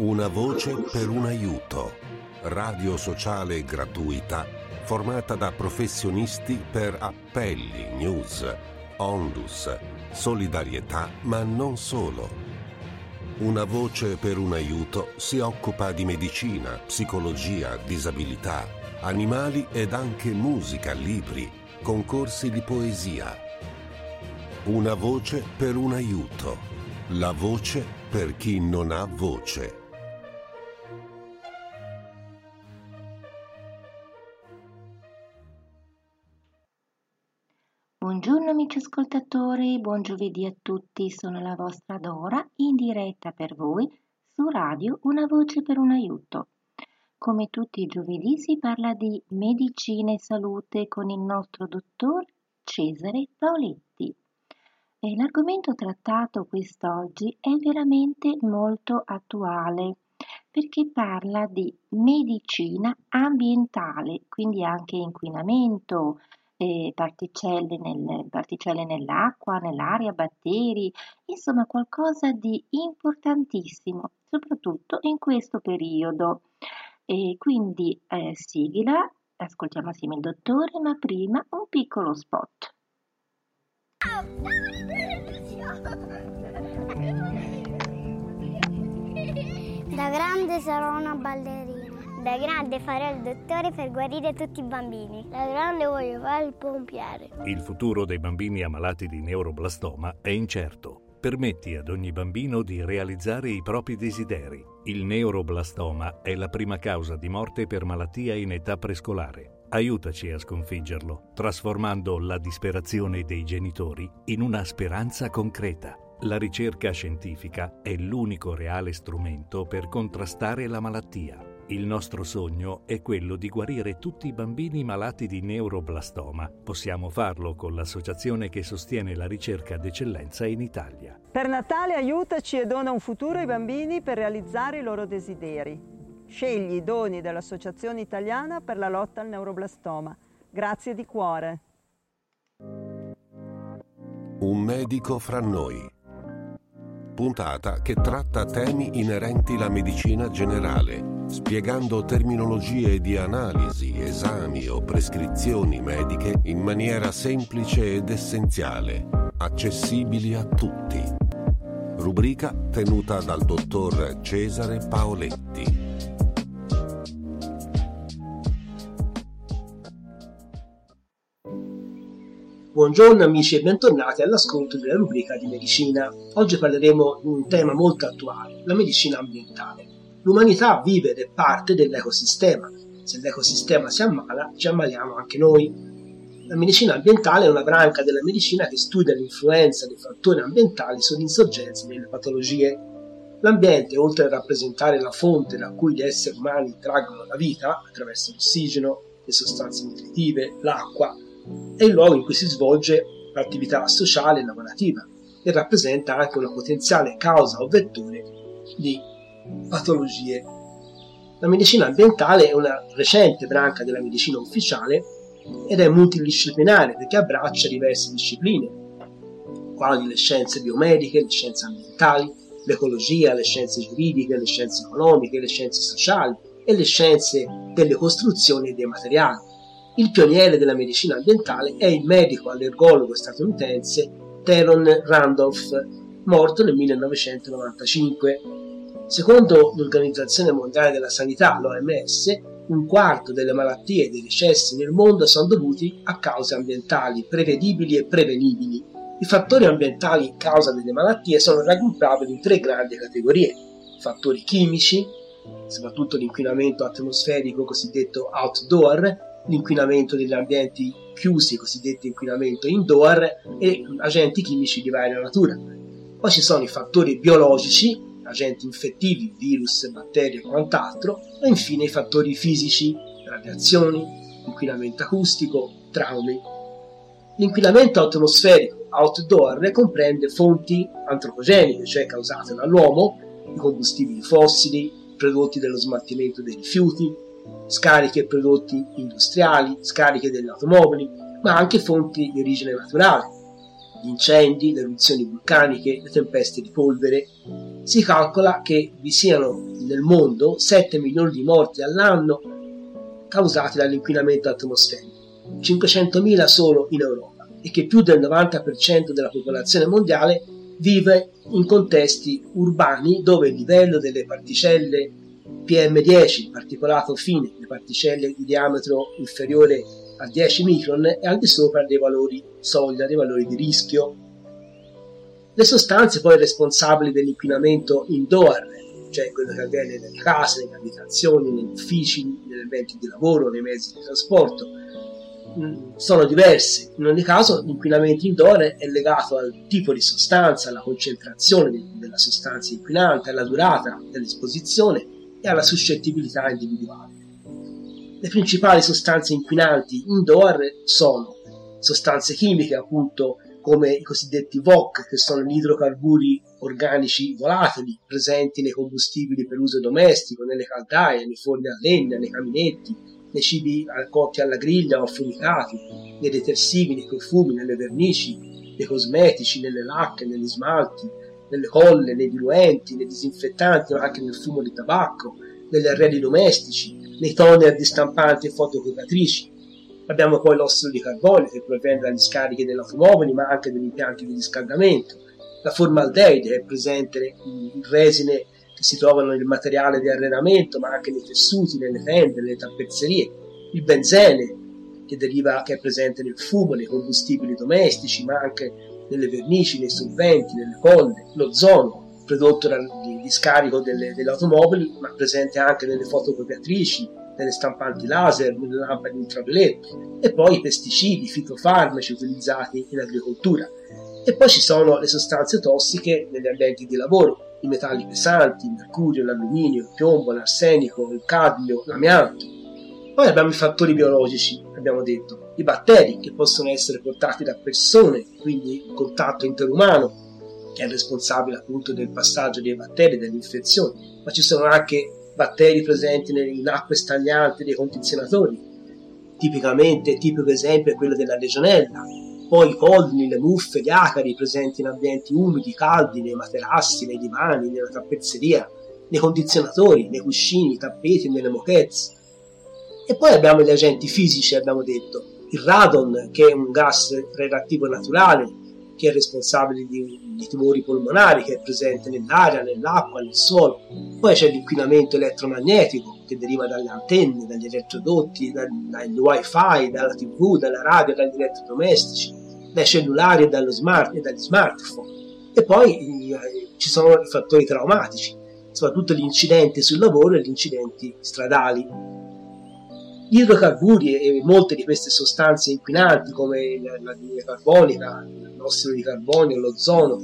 Una voce per un aiuto. Radio sociale gratuita formata da professionisti per appelli, news, onlus, solidarietà, ma non solo. Una voce per un aiuto si occupa di medicina, psicologia, disabilità, animali ed anche musica, libri, concorsi di poesia. Una voce per un aiuto. La voce per chi non ha voce. Buongiorno amici ascoltatori, buon giovedì a tutti, sono la vostra Dora in diretta per voi su radio Una voce per un aiuto. Come tutti i giovedì si parla di medicina e salute con il nostro dottor Cesare Paoletti. E l'argomento trattato quest'oggi è veramente molto attuale perché parla di medicina ambientale, quindi anche inquinamento, particelle, nel, particelle nell'acqua, nell'aria, batteri, insomma qualcosa di importantissimo, soprattutto in questo periodo. E quindi eh, sigla, ascoltiamo assieme il dottore, ma prima un piccolo spot. Da grande sarò una ballerina. Da grande farò il dottore per guarire tutti i bambini. Da grande voglio fare il pompiere. Il futuro dei bambini ammalati di neuroblastoma è incerto. Permetti ad ogni bambino di realizzare i propri desideri. Il neuroblastoma è la prima causa di morte per malattia in età prescolare. Aiutaci a sconfiggerlo, trasformando la disperazione dei genitori in una speranza concreta. La ricerca scientifica è l'unico reale strumento per contrastare la malattia. Il nostro sogno è quello di guarire tutti i bambini malati di neuroblastoma. Possiamo farlo con l'associazione che sostiene la ricerca d'eccellenza in Italia. Per Natale aiutaci e dona un futuro ai bambini per realizzare i loro desideri. Scegli i doni dell'Associazione Italiana per la lotta al neuroblastoma. Grazie di cuore. Un medico fra noi. Puntata che tratta temi inerenti alla medicina generale spiegando terminologie di analisi, esami o prescrizioni mediche in maniera semplice ed essenziale, accessibili a tutti. Rubrica tenuta dal dottor Cesare Paoletti. Buongiorno amici e bentornati all'ascolto della rubrica di medicina. Oggi parleremo di un tema molto attuale, la medicina ambientale. L'umanità vive ed è parte dell'ecosistema. Se l'ecosistema si ammala, ci ammaliamo anche noi. La medicina ambientale è una branca della medicina che studia l'influenza dei fattori ambientali sull'insorgenza delle patologie. L'ambiente, oltre a rappresentare la fonte da cui gli esseri umani traggono la vita attraverso l'ossigeno, le sostanze nutritive, l'acqua, è il luogo in cui si svolge l'attività sociale e lavorativa e rappresenta anche una potenziale causa o vettore di patologie. La medicina ambientale è una recente branca della medicina ufficiale ed è multidisciplinare perché abbraccia diverse discipline, quali le scienze biomediche, le scienze ambientali, l'ecologia, le scienze giuridiche, le scienze economiche, le scienze sociali e le scienze delle costruzioni e dei materiali. Il pioniere della medicina ambientale è il medico allergologo statunitense Teron Randolph, morto nel 1995. Secondo l'Organizzazione Mondiale della Sanità, l'OMS, un quarto delle malattie e dei decessi nel mondo sono dovuti a cause ambientali prevedibili e prevenibili. I fattori ambientali causa delle malattie sono raggruppabili in tre grandi categorie. Fattori chimici, soprattutto l'inquinamento atmosferico cosiddetto outdoor, l'inquinamento degli ambienti chiusi, cosiddetto inquinamento indoor, e agenti chimici di varia natura. Poi ci sono i fattori biologici, agenti infettivi, virus, batteri e quant'altro, e infine i fattori fisici, radiazioni, inquinamento acustico, traumi. L'inquinamento atmosferico outdoor comprende fonti antropogeniche, cioè causate dall'uomo, i combustibili fossili, prodotti dello smaltimento dei rifiuti, scariche e prodotti industriali, scariche delle automobili, ma anche fonti di origine naturale, gli incendi, le eruzioni vulcaniche, le tempeste di polvere. Si calcola che vi siano nel mondo 7 milioni di morti all'anno causati dall'inquinamento atmosferico, 500.000 solo in Europa e che più del 90% della popolazione mondiale vive in contesti urbani dove il livello delle particelle PM10, particolato fine, le particelle di diametro inferiore a 10 micron e al di sopra dei valori soglia, dei valori di rischio. Le sostanze poi responsabili dell'inquinamento indoor, cioè quello che avviene nelle case, nelle abitazioni, negli uffici, negli eventi di lavoro, nei mezzi di trasporto, mm, sono diverse. In ogni caso l'inquinamento indoor è legato al tipo di sostanza, alla concentrazione della sostanza inquinante, alla durata dell'esposizione e alla suscettibilità individuale. Le principali sostanze inquinanti indoor sono sostanze chimiche, appunto come i cosiddetti VOC, che sono gli idrocarburi organici volatili presenti nei combustibili per uso domestico, nelle caldaie, nei forni a legna, nei caminetti, nei cibi cotti alla griglia o affumicati, nei detersivi, nei profumi, nelle vernici, nei cosmetici, nelle lacche, negli smalti, nelle colle, nei diluenti, nei disinfettanti, ma anche nel fumo di tabacco, negli arredi domestici, nei toner di stampanti e fotocopiatrici. Abbiamo poi l'ossido di carbonio che proviene dagli scarichi delle automobili ma anche dagli impianti di riscaldamento, la formaldeide è presente in resine che si trovano nel materiale di arredamento ma anche nei tessuti, nelle tende, nelle tappezzerie, il benzene che, deriva, che è presente nel fumo, nei combustibili domestici ma anche nelle vernici, nei solventi, nelle colle, l'ozono prodotto di scarico delle, delle, automobili, ma presente anche nelle fotocopiatrici, nelle stampanti laser, nelle lampade ultravioletto, e poi i pesticidi, i fitofarmaci utilizzati in agricoltura. E poi ci sono le sostanze tossiche negli ambienti di lavoro, i metalli pesanti, il mercurio, l'alluminio, il piombo, l'arsenico, il cadmio, l'amianto. Poi abbiamo i fattori biologici, abbiamo detto, i batteri che possono essere portati da persone, quindi contatto interumano, che è responsabile appunto del passaggio dei batteri, delle infezioni, ma ci sono anche batteri presenti in acque stagnanti dei condizionatori. Tipicamente, tipico esempio è quello della legionella, poi i pollini, le muffe, gli acari presenti in ambienti umidi, caldi, nei materassi, nei divani, nella tappezzeria, nei condizionatori, nei cuscini, i tappeti, nelle moquette. E poi abbiamo gli agenti fisici, abbiamo detto, il radon, che è un gas radioattivo naturale, che è responsabile di, di, tumori polmonari, che è presente nell'aria, nell'acqua, nel suolo. Poi c'è l'inquinamento elettromagnetico che deriva dalle antenne, dagli elettrodotti, dal, dal wifi, dalla tv, dalla radio, dagli elettrodomestici, dai cellulari e, dallo smart, e dagli smartphone. E poi eh, ci sono i fattori traumatici, soprattutto gli incidenti sul lavoro e gli incidenti stradali gli idrocarburi e molte di queste sostanze inquinanti come l'anidride carbonica, l'ossido di carbonio, l'ozono,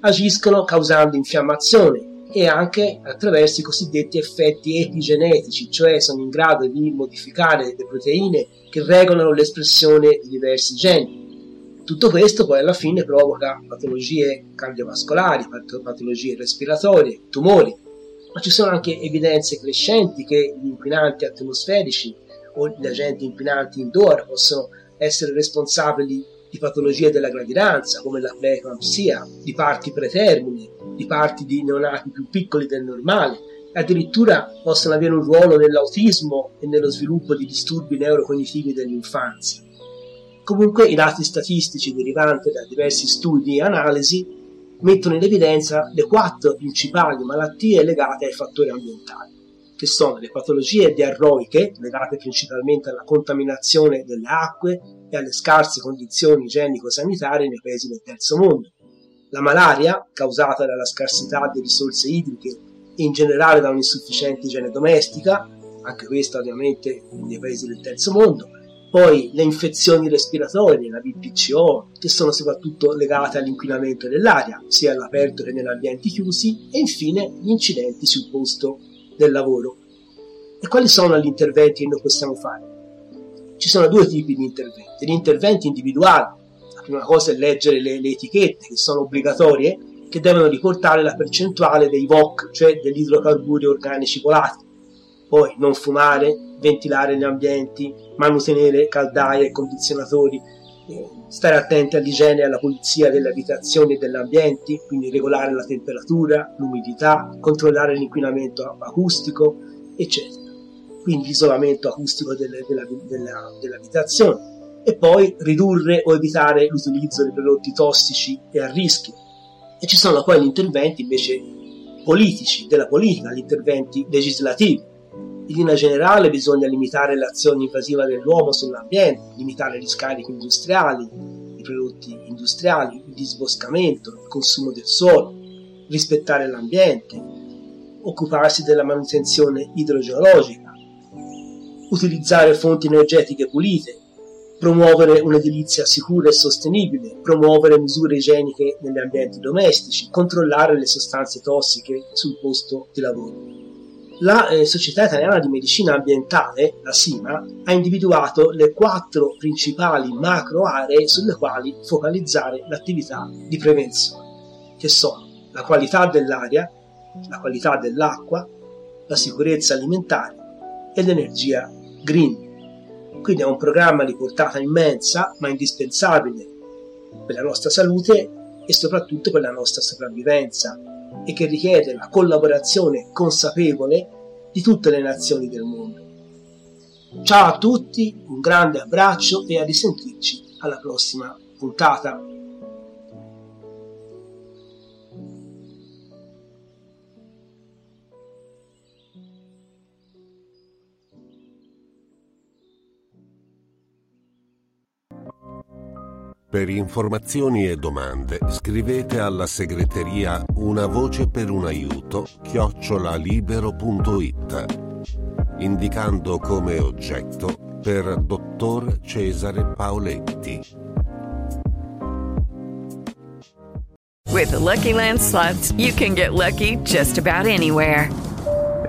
agiscono causando infiammazione e anche attraverso i cosiddetti effetti epigenetici, cioè sono in grado di modificare le proteine che regolano l'espressione di diversi geni. Tutto questo poi alla fine provoca patologie cardiovascolari, patologie respiratorie, tumori ma ci sono anche evidenze crescenti che gli inquinanti atmosferici o gli agenti inquinanti indoor possono essere responsabili di patologie della gravidanza come la preeclampsia, di parti pretermine, di parti di neonati più piccoli del normale, addirittura possono avere un ruolo nell'autismo e nello sviluppo di disturbi neurocognitivi dell'infanzia. Comunque i dati statistici derivanti da diversi studi e analisi mettono in evidenza le quattro principali malattie legate ai fattori ambientali, che sono le patologie diarroiche, legate principalmente alla contaminazione delle acque e alle scarse condizioni igienico-sanitarie nei paesi del terzo mondo, la malaria, causata dalla scarsità di risorse idriche e in generale da un'insufficiente igiene domestica, anche questa ovviamente nei paesi del terzo mondo, poi le infezioni respiratorie, la BPCO, che sono soprattutto legate all'inquinamento dell'aria, sia all'aperto che negli ambienti chiusi, e infine gli incidenti sul posto del lavoro. E quali sono gli interventi che noi possiamo fare? Ci sono due tipi di interventi. Gli interventi individuali, la prima cosa è leggere le, le etichette che sono obbligatorie, che devono riportare la percentuale dei VOC, cioè degli idrocarburi organici volati. Poi non fumare, ventilare gli ambienti, manutenere caldaie e condizionatori, stare attenti all'igiene e alla pulizia delle abitazioni e degli ambienti, quindi regolare la temperatura, l'umidità, controllare l'inquinamento acustico, eccetera. Quindi l'isolamento acustico delle, della, della, dell'abitazione e poi ridurre o evitare l'utilizzo di prodotti tossici e a rischio. E ci sono poi gli interventi invece politici, della politica, gli interventi legislativi linea generale bisogna limitare l'azione invasiva dell'uomo sull'ambiente, limitare gli scarichi industriali, i prodotti industriali, il disboscamento, il consumo del suolo, rispettare l'ambiente, occuparsi della manutenzione idrogeologica, utilizzare fonti energetiche pulite, promuovere un'edilizia sicura e sostenibile, promuovere misure igieniche negli ambienti domestici, controllare le sostanze tossiche sul posto di lavoro la eh, Società Italiana di Medicina Ambientale, la SIMA, ha individuato le quattro principali macro aree sulle quali focalizzare l'attività di prevenzione, che sono la qualità dell'aria, la qualità dell'acqua, la sicurezza alimentare e l'energia green. Quindi è un programma di portata immensa, ma indispensabile per la nostra salute e soprattutto per la nostra sopravvivenza e che richiede la collaborazione consapevole di tutte le nazioni del mondo. Ciao a tutti, un grande abbraccio e a risentirci alla prossima puntata. Per informazioni e domande scrivete alla segreteria Una voce per un aiuto chiocciolalibero.it indicando come oggetto per Dottor Cesare Paoletti. With the Lucky Land slots, you can get lucky just about anywhere.